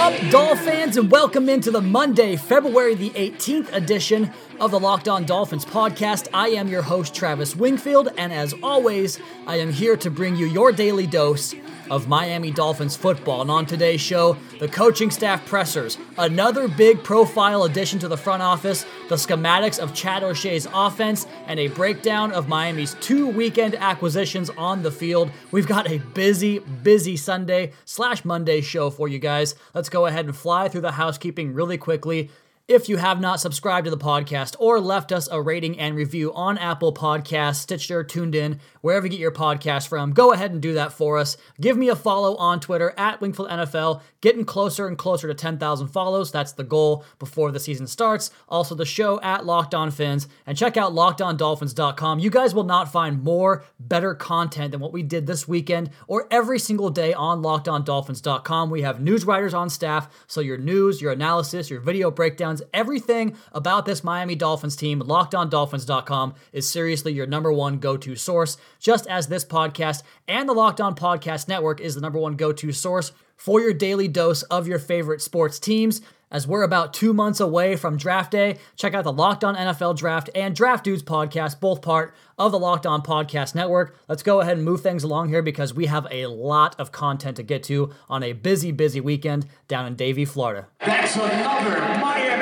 up, Dolphins, and welcome into the Monday, February the 18th edition of the Locked On Dolphins podcast. I am your host, Travis Wingfield, and as always, I am here to bring you your daily dose of Miami Dolphins football. And on today's show, the coaching staff pressers, another big profile addition to the front office, the schematics of Chad O'Shea's offense, and a breakdown of Miami's two weekend acquisitions on the field. We've got a busy, busy Sunday slash Monday show for you guys. Let's go ahead and fly through the housekeeping really quickly. If you have not subscribed to the podcast or left us a rating and review on Apple Podcasts, Stitcher, TuneIn, wherever you get your podcast from, go ahead and do that for us. Give me a follow on Twitter at Wingfield NFL. Getting closer and closer to 10,000 follows. That's the goal before the season starts. Also, the show at Locked On Fins. And check out LockedOnDolphins.com. You guys will not find more better content than what we did this weekend or every single day on LockedOnDolphins.com. We have news writers on staff, so your news, your analysis, your video breakdowns, everything about this Miami Dolphins team, LockedOnDolphins.com is seriously your number one go-to source, just as this podcast and the Locked On Podcast Network is the number one go-to source for your daily dose of your favorite sports teams. As we're about two months away from draft day, check out the Locked On NFL Draft and Draft Dudes podcast, both part of the Locked On Podcast Network. Let's go ahead and move things along here because we have a lot of content to get to on a busy, busy weekend down in Davie, Florida. That's another Miami.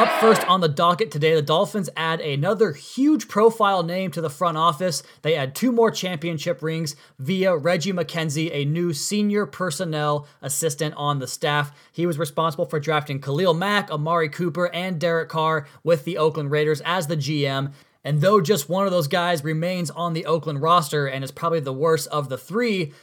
Up first on the docket today, the Dolphins add another huge profile name to the front office. They add two more championship rings via Reggie McKenzie, a new senior personnel assistant on the staff. He was responsible for drafting Khalil Mack, Amari Cooper, and Derek Carr with the Oakland Raiders as the GM. And though just one of those guys remains on the Oakland roster and is probably the worst of the three,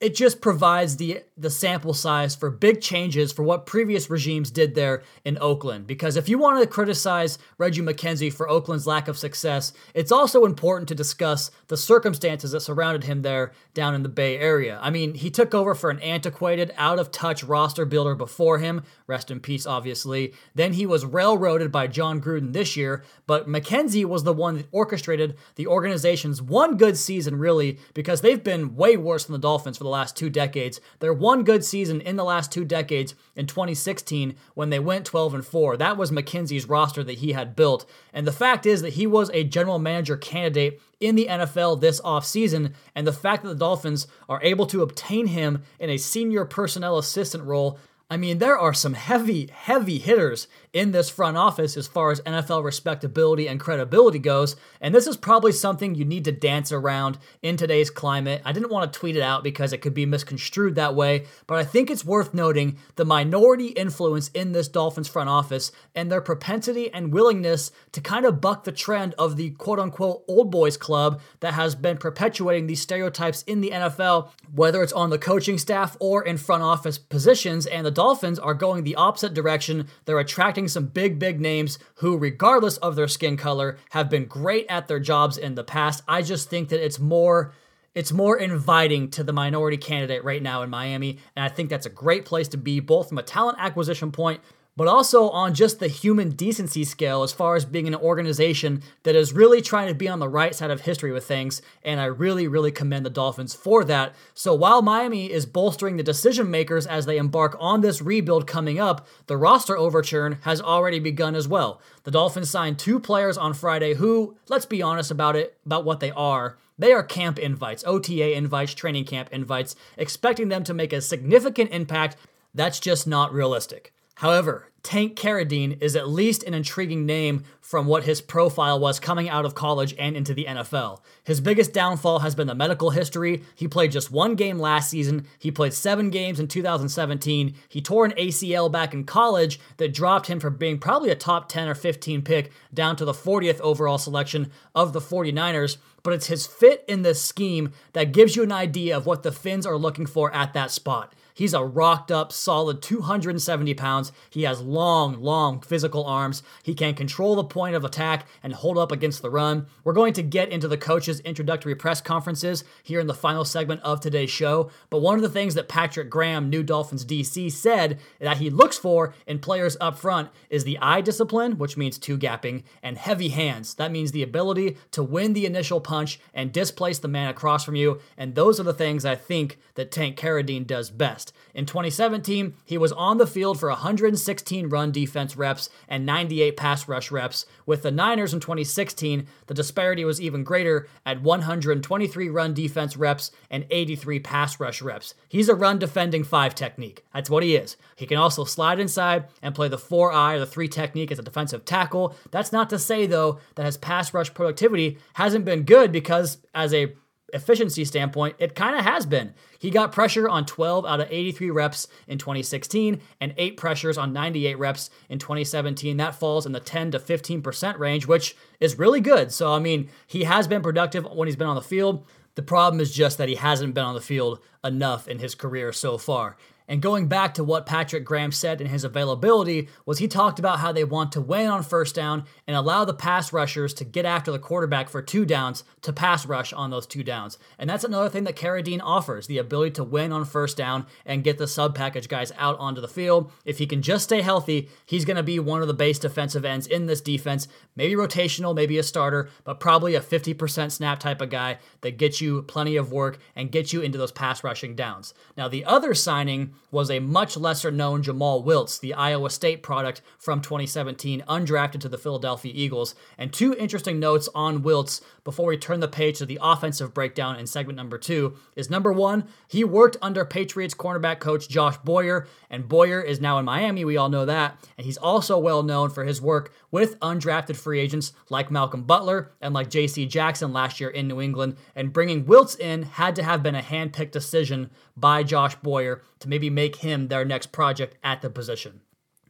it just provides the the sample size for big changes for what previous regimes did there in Oakland. Because if you want to criticize Reggie McKenzie for Oakland's lack of success, it's also important to discuss the circumstances that surrounded him there down in the Bay Area. I mean, he took over for an antiquated, out of touch roster builder before him, rest in peace, obviously. Then he was railroaded by Jon Gruden this year, but McKenzie was the one that orchestrated the organization's one good season, really, because they've been way worse than the Dolphins for the last two decades. They're one good season in the last two decades in 2016 when they went 12 and 4. That was McKenzie's roster that he had built. And the fact is that he was a general manager candidate in the NFL this offseason. And the fact that the Dolphins are able to obtain him in a senior personnel assistant role. I mean, there are some heavy, heavy hitters in this front office as far as NFL respectability and credibility goes. And this is probably something you need to dance around in today's climate. I didn't want to tweet it out because it could be misconstrued that way, but I think it's worth noting the minority influence in this Dolphins front office and their propensity and willingness to kind of buck the trend of the quote unquote old boys club that has been perpetuating these stereotypes in the NFL, whether it's on the coaching staff or in front office positions. And the Dolphins are going the opposite direction. They're attracting some big, big names who, regardless of their skin color, have been great at their jobs in the past. I just think that it's more it's more inviting to the minority candidate right now in Miami, and I think that's a great place to be, both from a talent acquisition point, but also on just the human decency scale as far as being an organization that is really trying to be on the right side of history with things. And I really, really commend the Dolphins for that. So while Miami is bolstering the decision makers as they embark on this rebuild coming up, the roster overturn has already begun as well. The Dolphins signed two players on Friday who, let's be honest about it, about what they are. They are camp invites, OTA invites, training camp invites, expecting them to make a significant impact. That's just not realistic. However, Tank Carradine is at least an intriguing name from what his profile was coming out of college and into the NFL. His biggest downfall has been the medical history. He played just one game last season. He played seven games in 2017. He tore an ACL back in college that dropped him from being probably a top 10 or 15 pick down to the 40th overall selection of the 49ers. But it's his fit in this scheme that gives you an idea of what the Fins are looking for at that spot. He's a rocked up, solid 270 pounds. He has long, long physical arms. He can control the point of attack and hold up against the run. We're going to get into the coach's introductory press conferences here in the final segment of today's show. But one of the things that Patrick Graham, new Dolphins DC, said that he looks for in players up front is the eye discipline, which means two gapping, and heavy hands. That means the ability to win the initial punch and displace the man across from you. And those are the things I think that Tank Carradine does best. In 2017, he was on the field for 116 run defense reps and 98 pass rush reps. With the Niners in 2016, the disparity was even greater at 123 run defense reps and 83 pass rush reps. He's a run defending five technique. That's what he is. He can also slide inside and play the four eye or the three technique as a defensive tackle. That's not to say, though, that his pass rush productivity hasn't been good because, as a efficiency standpoint, it kind of has been. He got pressure on 12 out of 83 reps in 2016 and 8 pressures on 98 reps in 2017. That falls in the 10 to 15% range, which is really good. So, I mean, he has been productive when he's been on the field. The problem is just that he hasn't been on the field enough in his career so far. And going back to what Patrick Graham said in his availability was he talked about how they want to win on first down and allow the pass rushers to get after the quarterback for two downs to pass rush on those two downs. And that's another thing that Carradine offers, the ability to win on first down and get the sub package guys out onto the field. If he can just stay healthy, he's going to be one of the base defensive ends in this defense, maybe rotational, maybe a starter, but probably a 50% snap type of guy that gets you plenty of work and gets you into those pass rushing downs. Now, the other signing was a much lesser known Jomal Wiltz, the Iowa State product from 2017, undrafted to the Philadelphia Eagles. And two interesting notes on Wiltz before we turn the page to the offensive breakdown in segment number two is number one, he worked under Patriots cornerback coach Josh Boyer, and Boyer is now in Miami. We all know that. And he's also well known for his work with undrafted free agents like Malcolm Butler and like J.C. Jackson last year in New England. And bringing Wiltz in had to have been a hand picked decision by Josh Boyer to maybe make him their next project at the position.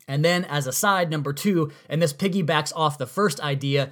And then, as a side, number two, and this piggybacks off the first idea,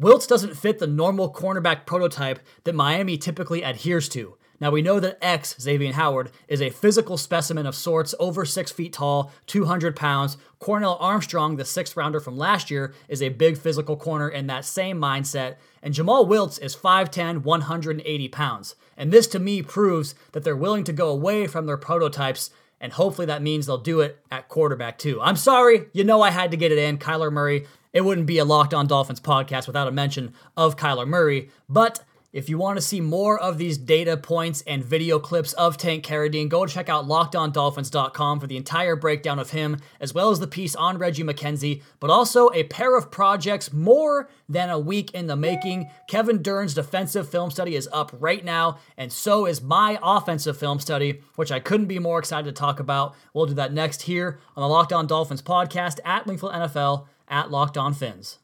Wiltz doesn't fit the normal cornerback prototype that Miami typically adheres to. Now we know that X, Xavier Howard, is a physical specimen of sorts, over six feet tall, 200 pounds. Cornell Armstrong, the sixth rounder from last year, is a big physical corner in that same mindset. And Jomal Wiltz is 5'10, 180 pounds. And this to me proves that they're willing to go away from their prototypes and hopefully that means they'll do it at quarterback too. I'm sorry, you know I had to get it in. Kyler Murray. It wouldn't be a Locked On Dolphins podcast without a mention of Kyler Murray, but if you want to see more of these data points and video clips of Tank Carradine, go check out lockedondolphins.com for the entire breakdown of him, as well as the piece on Reggie McKenzie, but also a pair of projects more than a week in the making. Kevin Dern's defensive film study is up right now, and so is my offensive film study, which I couldn't be more excited to talk about. We'll do that next here on the Locked On Dolphins podcast at Wingfield NFL at Locked On Fins.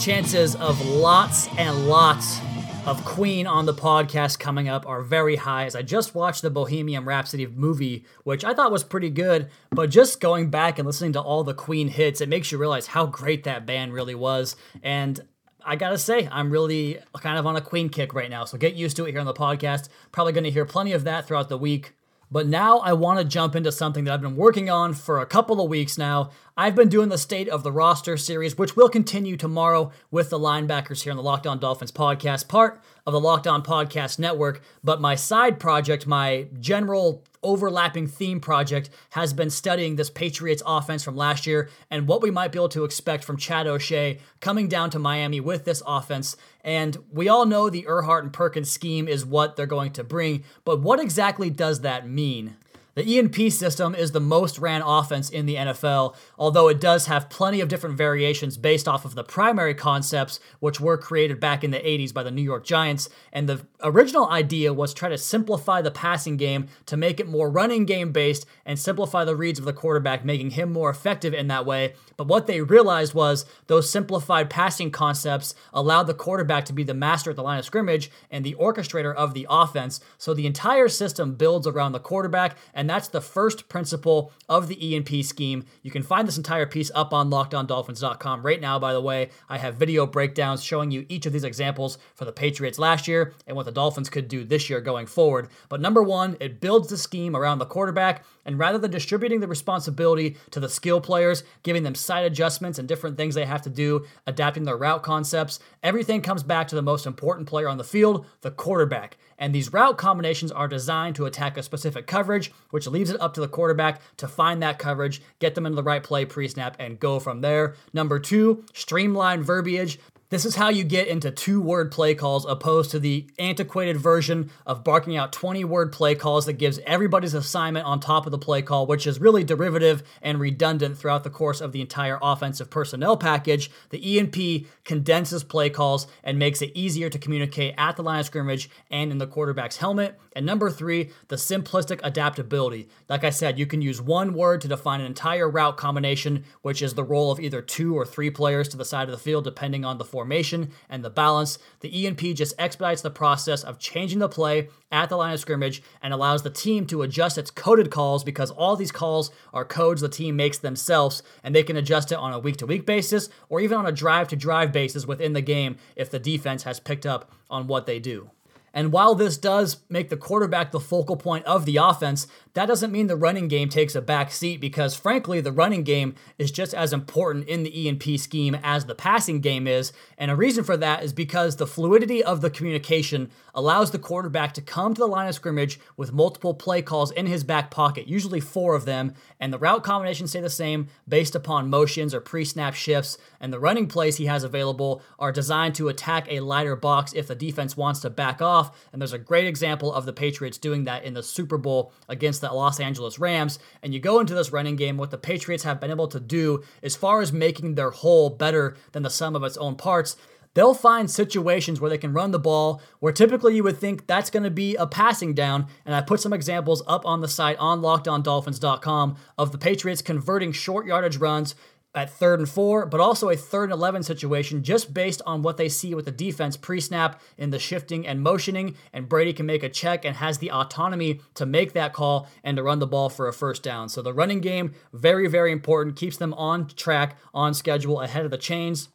Chances of lots and lots of Queen on the podcast coming up are very high as I just watched the Bohemian Rhapsody movie, which I thought was pretty good, but just going back and listening to all the Queen hits, it makes you realize how great that band really was. And I gotta say, I'm really kind of on a Queen kick right now, so get used to it here on the podcast. Probably gonna hear plenty of that throughout the week. But now I want to jump into something that I've been working on for a couple of weeks now. I've been doing the State of the Roster series, which will continue tomorrow with the linebackers here on the Locked On Dolphins podcast, part of the Locked On Podcast Network. But my side project, my general overlapping theme project has been studying this Patriots offense from last year and what we might be able to expect from Chad O'Shea coming down to Miami with this offense. And we all know the Erhardt and Perkins scheme is what they're going to bring, but what exactly does that mean? The E&P system is the most ran offense in the NFL, although it does have plenty of different variations based off of the primary concepts, which were created back in the 80s by the New York Giants. And the original idea was try to simplify the passing game to make it more running game based and simplify the reads of the quarterback, making him more effective in that way. But what they realized was those simplified passing concepts allowed the quarterback to be the master at the line of scrimmage and the orchestrator of the offense. So the entire system builds around the quarterback and that's the first principle of the E&P scheme. You can find this entire piece up on lockedondolphins.com right now, by the way. I have video breakdowns showing you each of these examples for the Patriots last year and what the Dolphins could do this year going forward. But number one, it builds the scheme around the quarterback, and rather than distributing the responsibility to the skill players, giving them side adjustments and different things they have to do, adapting their route concepts, everything comes back to the most important player on the field, the quarterback. And these route combinations are designed to attack a specific coverage, which leaves it up to the quarterback to find that coverage, get them into the right play pre snap, and go from there. Number two, streamline verbiage. This is how you get into two word play calls opposed to the antiquated version of barking out 20 word play calls that gives everybody's assignment on top of the play call, which is really derivative and redundant throughout the course of the entire offensive personnel package. The E&P condenses play calls and makes it easier to communicate at the line of scrimmage and in the quarterback's helmet. And number three, the simplistic adaptability. Like I said, you can use one word to define an entire route combination, which is the role of either two or three players to the side of the field, depending on the formation and the balance. The E&P just expedites the process of changing the play at the line of scrimmage and allows the team to adjust its coded calls because all these calls are codes the team makes themselves and they can adjust it on a week to week basis or even on a drive to drive basis within the game if the defense has picked up on what they do. And while this does make the quarterback the focal point of the offense, that doesn't mean the running game takes a back seat because frankly the running game is just as important in the E&P scheme as the passing game is. And a reason for that is because the fluidity of the communication allows the quarterback to come to the line of scrimmage with multiple play calls in his back pocket usually four of them and the route combinations stay the same based upon motions or pre-snap shifts. And the running plays he has available are designed to attack a lighter box if the defense wants to back off. And there's a great example of the Patriots doing that in the Super Bowl against the Los Angeles Rams, and you go into this running game, what the Patriots have been able to do as far as making their whole better than the sum of its own parts. They'll find situations where they can run the ball where typically you would think that's going to be a passing down. And I put some examples up on the site on lockedondolphins.com of the Patriots converting short yardage runs at third and four, but also a third and 11 situation just based on what they see with the defense pre snap in the shifting and motioning. And Brady can make a check and has the autonomy to make that call and to run the ball for a first down. So the running game, very, very important, keeps them on track, on schedule, ahead of the chains.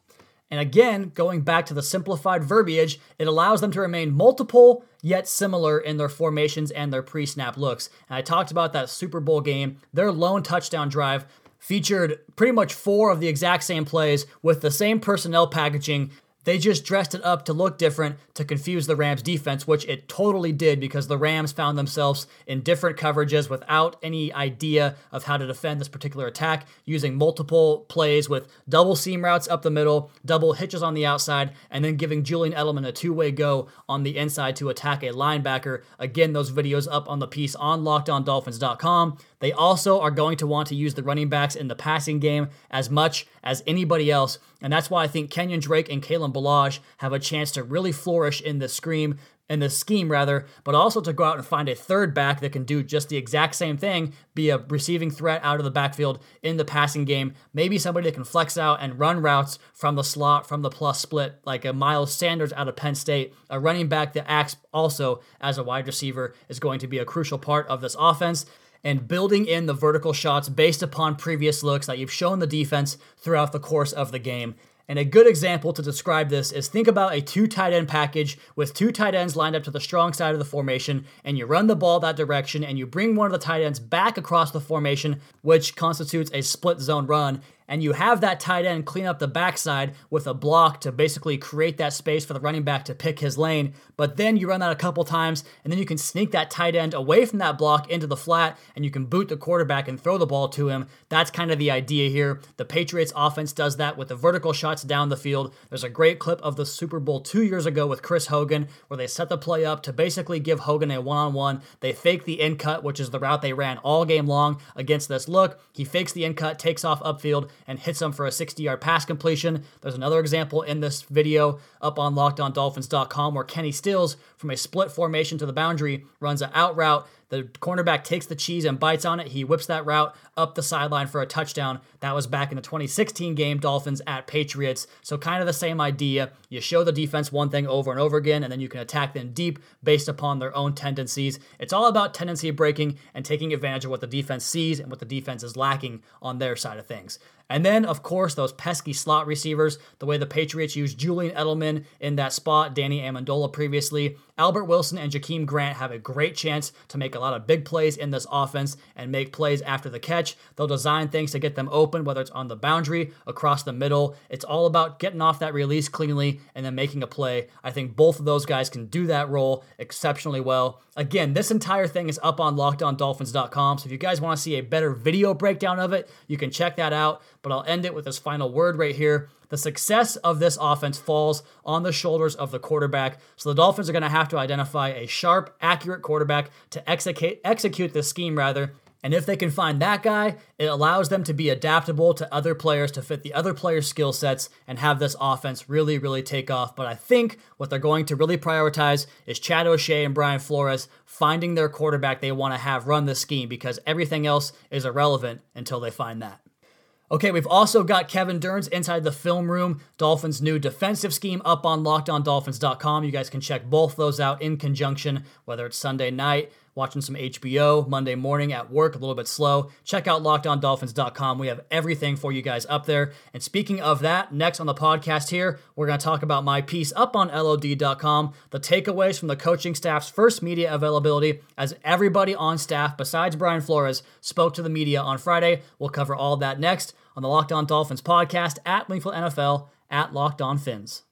And again, going back to the simplified verbiage, it allows them to remain multiple yet similar in their formations and their pre snap looks. And I talked about that Super Bowl game, their lone touchdown drive featured pretty much four of the exact same plays with the same personnel packaging they just dressed it up to look different to confuse the Rams defense, which it totally did because the Rams found themselves in different coverages without any idea of how to defend this particular attack, using multiple plays with double seam routes up the middle, double hitches on the outside, and then giving Julian Edelman a two way go on the inside to attack a linebacker. Again, those videos up on the piece on lockedondolphins.com. They also are going to want to use the running backs in the passing game as much as anybody else. And that's why I think Kenyon Drake and Kalen Have a chance to really flourish in the scream in the scheme rather, but also to go out and find a third back that can do just the exact same thing, be a receiving threat out of the backfield in the passing game. Maybe somebody that can flex out and run routes from the slot, from the plus split, like a Miles Sanders out of Penn State. A running back that acts also as a wide receiver is going to be a crucial part of this offense and building in the vertical shots based upon previous looks that you've shown the defense throughout the course of the game. And a good example to describe this is think about a two tight end package with two tight ends lined up to the strong side of the formation, and you run the ball that direction, and you bring one of the tight ends back across the formation, which constitutes a split zone run, and you have that tight end clean up the backside with a block to basically create that space for the running back to pick his lane. But then you run that a couple times, and then you can sneak that tight end away from that block into the flat, and you can boot the quarterback and throw the ball to him. That's kind of the idea here. The Patriots offense does that with the vertical shots down the field. There's a great clip of the Super Bowl two years ago with Chris Hogan where they set the play up to basically give Hogan a one on one. They fake the in cut, which is the route they ran all game long against this look. He fakes the in cut, takes off upfield, and hits him for a 60 yard pass completion. There's another example in this video up on lockedondolphins.com where Kenny Stills from a split formation to the boundary, runs an out route. The cornerback takes the cheese and bites on it. He whips that route up the sideline for a touchdown. That was back in the 2016 game, Dolphins at Patriots. So, kind of the same idea. You show the defense one thing over and over again, and then you can attack them deep based upon their own tendencies. It's all about tendency breaking and taking advantage of what the defense sees and what the defense is lacking on their side of things. And then, of course, those pesky slot receivers, the way the Patriots used Julian Edelman in that spot, Danny Amendola previously. Albert Wilson and Jakeem Grant have a great chance to make a lot of big plays in this offense and make plays after the catch. They'll design things to get them open, whether it's on the boundary, across the middle. It's all about getting off that release cleanly and then making a play. I think both of those guys can do that role exceptionally well. Again, this entire thing is up on lockedondolphins.com. So if you guys want to see a better video breakdown of it, you can check that out. But I'll end it with this final word right here. The success of this offense falls on the shoulders of the quarterback. So the Dolphins are going to have to identify a sharp, accurate quarterback to execute execute this scheme rather. And if they can find that guy, it allows them to be adaptable to other players to fit the other players' skill sets and have this offense really, really take off. But I think what they're going to really prioritize is Chad O'Shea and Brian Flores finding their quarterback they want to have run this scheme because everything else is irrelevant until they find that. Okay, we've also got Kevin Dern's inside the film room, Dolphins' new defensive scheme up on lockedondolphins.com. You guys can check both those out in conjunction, whether it's Sunday night, watching some HBO, Monday morning at work, a little bit slow. Check out lockedondolphins.com. We have everything for you guys up there. And speaking of that, next on the podcast here, we're going to talk about my piece up on LOD.com, the takeaways from the coaching staff's first media availability, as everybody on staff, besides Brian Flores, spoke to the media on Friday. We'll cover all that next on the Locked On Dolphins podcast at Wingfield NFL at Locked On Fins.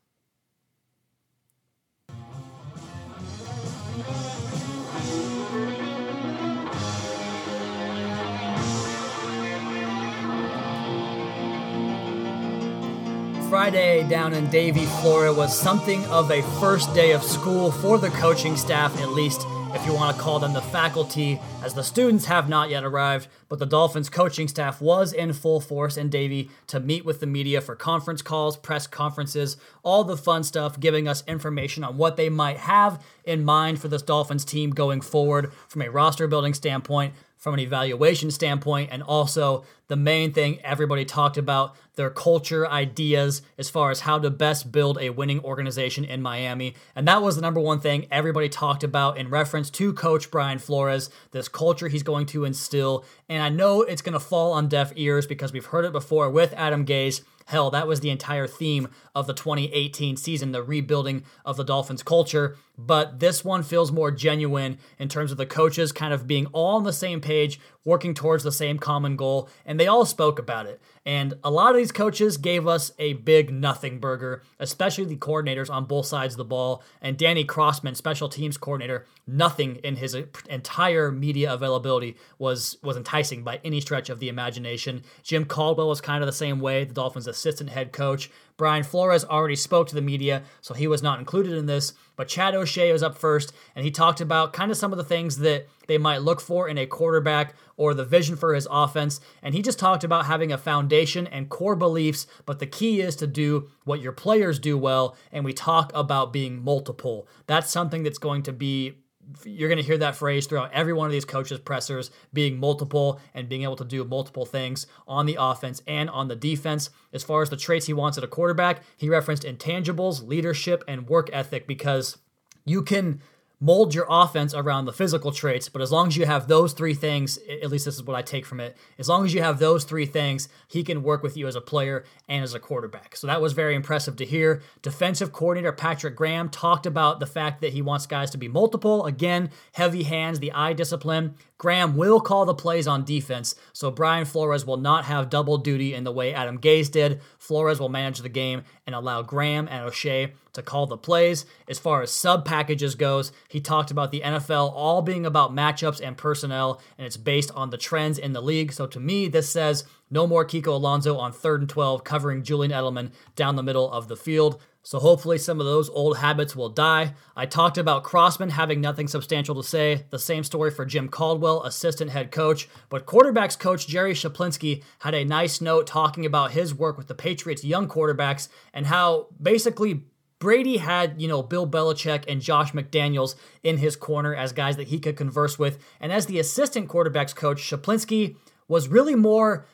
Friday down in Davie, Florida was something of a first day of school for the coaching staff, at least if you want to call them the faculty, as the students have not yet arrived, but the Dolphins coaching staff was in full force in Davie to meet with the media for conference calls, press conferences, all the fun stuff, giving us information on what they might have in mind for this Dolphins team going forward from a roster building standpoint, from an evaluation standpoint, and also the main thing everybody talked about their culture, ideas, as far as how to best build a winning organization in Miami. And that was the number one thing everybody talked about in reference to Coach Brian Flores, this culture he's going to instill. And I know it's going to fall on deaf ears because we've heard it before with Adam Gase Hell, that was the entire theme of the 2018 season, the rebuilding of the Dolphins culture. But this one feels more genuine in terms of the coaches kind of being all on the same page, working towards the same common goal, and they all spoke about it. And a lot of these coaches gave us a big nothing burger, especially the coordinators on both sides of the ball. And Danny Crossman, special teams coordinator, nothing in his entire media availability was was enticing by any stretch of the imagination. Jim Caldwell was kind of the same way, the Dolphins' assistant head coach. Brian Flores already spoke to the media, so he was not included in this. But Chad O'Shea was up first, and he talked about kind of some of the things that they might look for in a quarterback or the vision for his offense. And he just talked about having a foundation and core beliefs, but the key is to do what your players do well. And we talk about being multiple. That's something that's going to be you're going to hear that phrase throughout every one of these coaches' pressers being multiple and being able to do multiple things on the offense and on the defense. As far as the traits he wants at a quarterback, he referenced intangibles, leadership, and work ethic because you can mold your offense around the physical traits. But as long as you have those three things, at least this is what I take from it, as long as you have those three things, he can work with you as a player and as a quarterback. So that was very impressive to hear. Defensive coordinator Patrick Graham talked about the fact that he wants guys to be multiple. Again, heavy hands, the eye discipline. Graham will call the plays on defense, so Brian Flores will not have double duty in the way Adam Gase did. Flores will manage the game and allow Graham and O'Shea to call the plays. As far as sub packages goes, he talked about the NFL all being about matchups and personnel, and it's based on the trends in the league. So to me, this says no more Kiko Alonso on third and 12 covering Julian Edelman down the middle of the field. So hopefully some of those old habits will die. I talked about Crossman having nothing substantial to say. The same story for Jim Caldwell, assistant head coach. But quarterbacks coach Jerry Schuplinski had a nice note talking about his work with the Patriots' young quarterbacks and how basically Brady had, you know, Bill Belichick and Josh McDaniels in his corner as guys that he could converse with. And as the assistant quarterbacks coach, Schuplinski was really more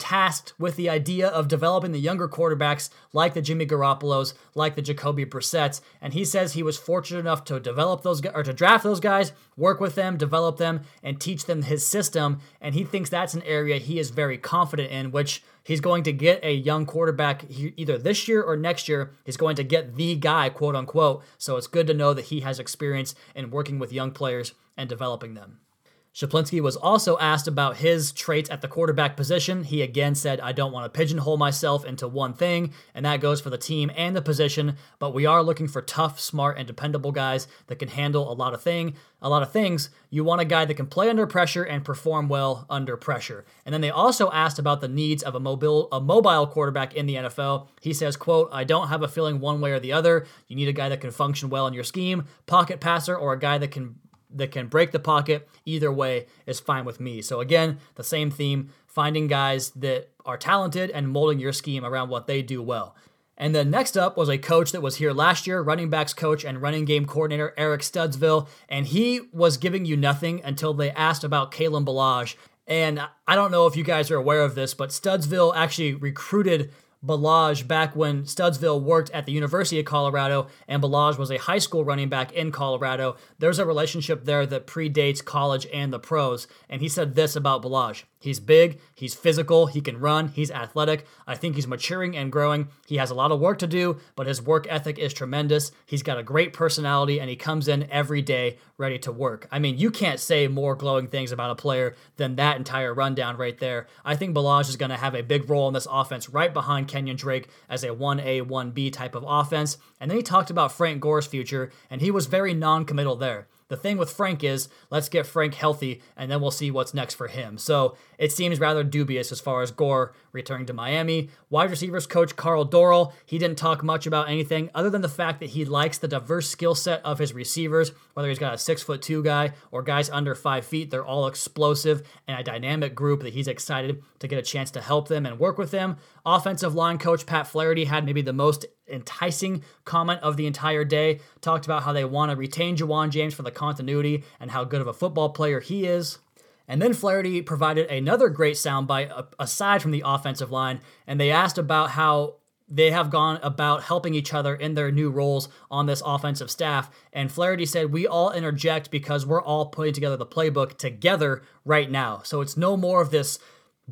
tasked with the idea of developing the younger quarterbacks like the Jimmy Garoppolos, like the Jacoby Brissetts. And he says he was fortunate enough to develop those or to draft those guys, work with them, develop them, and teach them his system. And he thinks that's an area he is very confident in, which he's going to get a young quarterback either this year or next year. He's going to get the guy, quote unquote. So it's good to know that he has experience in working with young players and developing them. Schuplinski was also asked about his traits at the quarterback position. He again said, I don't want to pigeonhole myself into one thing, and that goes for the team and the position, but we are looking for tough, smart, and dependable guys that can handle a lot of thing, a lot of things. You want a guy that can play under pressure and perform well under pressure. And then they also asked about the needs of a mobile a mobile quarterback in the NFL. He says, quote, I don't have a feeling one way or the other. You need a guy that can function well in your scheme, pocket passer, or a guy that can that can break the pocket. Either way is fine with me. So, again, the same theme finding guys that are talented and molding your scheme around what they do well. And then next up was a coach that was here last year, running backs coach and running game coordinator Eric Studesville. And he was giving you nothing until they asked about Kalen Ballage. And I don't know if you guys are aware of this, but Studesville actually recruited Ballage back when Studesville worked at the University of Colorado and Ballage was a high school running back in Colorado. There's a relationship there that predates college and the pros. And he said this about Ballage He's big, he's physical, he can run, he's athletic. I think he's maturing and growing. He has a lot of work to do, but his work ethic is tremendous. He's got a great personality and he comes in every day ready to work. I mean, you can't say more glowing things about a player than that entire rundown right there. I think Ballage is going to have a big role in this offense right behind Kenyon Drake as a 1A, 1B type of offense. And then he talked about Frank Gore's future, and he was very non committal there. The thing with Frank is, let's get Frank healthy, and then we'll see what's next for him. So it seems rather dubious as far as Gore returning to Miami. Wide receivers coach Karl Dorrell, he didn't talk much about anything other than the fact that he likes the diverse skill set of his receivers, whether he's got a six foot two guy or guys under five feet. They're all explosive and a dynamic group that he's excited to get a chance to help them and work with them. Offensive line coach Pat Flaherty had maybe the most enticing comment of the entire day. Talked about how they want to retain Ja'Wuan James for the continuity and how good of a football player he is. And then Flaherty provided another great soundbite uh, aside from the offensive line, and they asked about how they have gone about helping each other in their new roles on this offensive staff. And Flaherty said, We all interject because we're all putting together the playbook together right now. So it's no more of this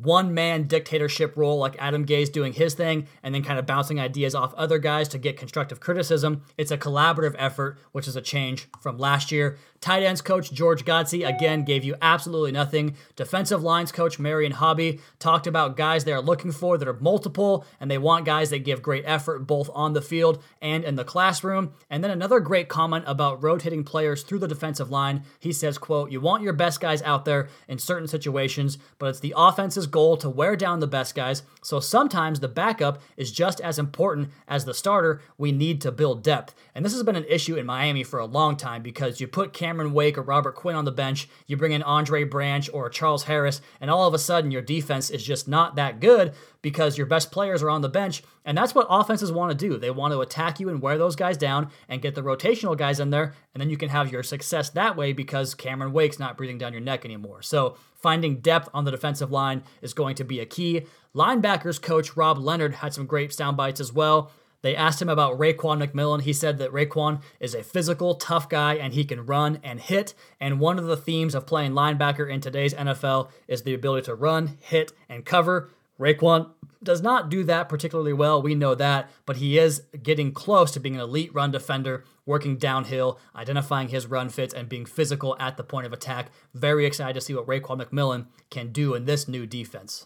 one man dictatorship role like Adam Gase doing his thing and then kind of bouncing ideas off other guys to get constructive criticism. It's a collaborative effort, which is a change from last year. Tight ends coach George Godsey again gave you absolutely nothing. Defensive lines coach Marion Hobby talked about guys they're looking for that are multiple and they want guys that give great effort both on the field and in the classroom. And then another great comment about rotating players through the defensive line. He says, quote, you want your best guys out there in certain situations, but it's the offense's goal to wear down the best guys. So sometimes the backup is just as important as the starter. We need to build depth. And this has been an issue in Miami for a long time because you put Cameron Wake or Robert Quinn on the bench, you bring in Andre Branch or Charles Harris, and all of a sudden your defense is just not that good because your best players are on the bench. And that's what offenses want to do. They want to attack you and wear those guys down and get the rotational guys in there. And then you can have your success that way because Cameron Wake's not breathing down your neck anymore. So finding depth on the defensive line is going to be a key. Linebackers coach Rob Leonard had some great sound bites as well. They asked him about Raekwon McMillan. He said that Raekwon is a physical, tough guy and he can run and hit. And one of the themes of playing linebacker in today's NFL is the ability to run, hit, and cover. Raekwon does not do that particularly well, we know that, but he is getting close to being an elite run defender, working downhill, identifying his run fits, and being physical at the point of attack. Very excited to see what Raekwon McMillan can do in this new defense.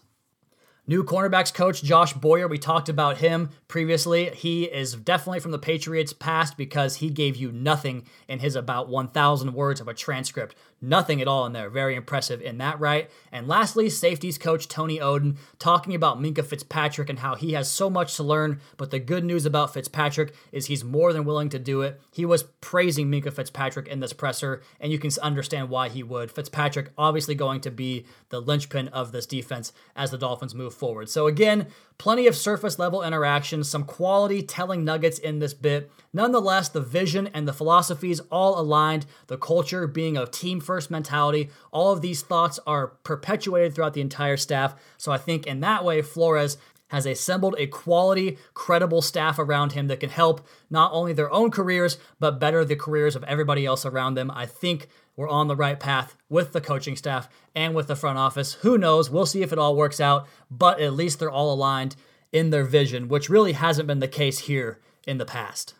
New cornerbacks coach Josh Boyer, we talked about him previously. He is definitely from the Patriots past because he gave you nothing in his about 1,000 words of a transcript. Nothing at all in there. Very impressive in that right. And lastly, safeties coach Tony Oden talking about Minkah Fitzpatrick and how he has so much to learn. But the good news about Fitzpatrick is he's more than willing to do it. He was praising Minkah Fitzpatrick in this presser, and you can understand why he would. Fitzpatrick obviously going to be the linchpin of this defense as the Dolphins move forward. So, again, plenty of surface level interaction, some quality telling nuggets in this bit. Nonetheless, the vision and the philosophies all aligned, the culture being a team first mentality. All of these thoughts are perpetuated throughout the entire staff. So, I think in that way, Flores has assembled a quality, credible staff around him that can help not only their own careers, but better the careers of everybody else around them. I think we're on the right path with the coaching staff and with the front office. Who knows? We'll see if it all works out, but at least they're all aligned in their vision, which really hasn't been the case here in the past.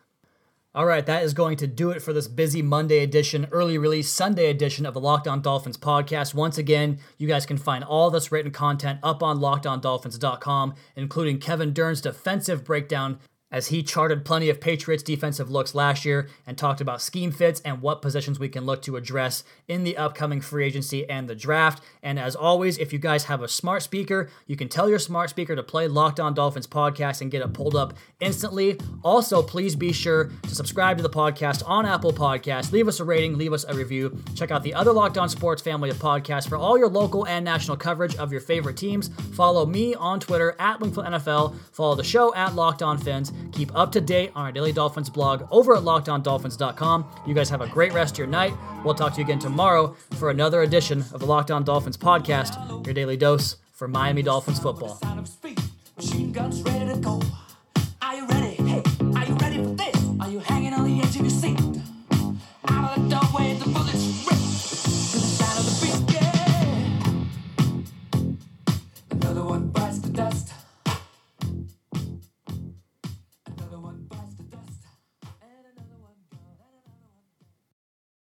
All right, that is going to do it for this busy Monday edition, early release Sunday edition of the Locked On Dolphins podcast. Once again, you guys can find all this written content up on lockedondolphins.com, including Kevin Dern's defensive breakdown as he charted plenty of Patriots defensive looks last year and talked about scheme fits and what positions we can look to address in the upcoming free agency and the draft. And as always, if you guys have a smart speaker, you can tell your smart speaker to play Locked On Dolphins podcast and get it pulled up instantly. Also, please be sure to subscribe to the podcast on Apple Podcasts. Leave us a rating, leave us a review. Check out the other Locked On Sports family of podcasts for all your local and national coverage of your favorite teams. Follow me on Twitter at Wingfield NFL. Follow the show at Locked On Fins. Keep up to date on our Daily Dolphins blog over at lockedondolphins.com. You guys have a great rest of your night. We'll talk to you again tomorrow for another edition of the Locked On Dolphins podcast, your daily dose for Miami Dolphins football.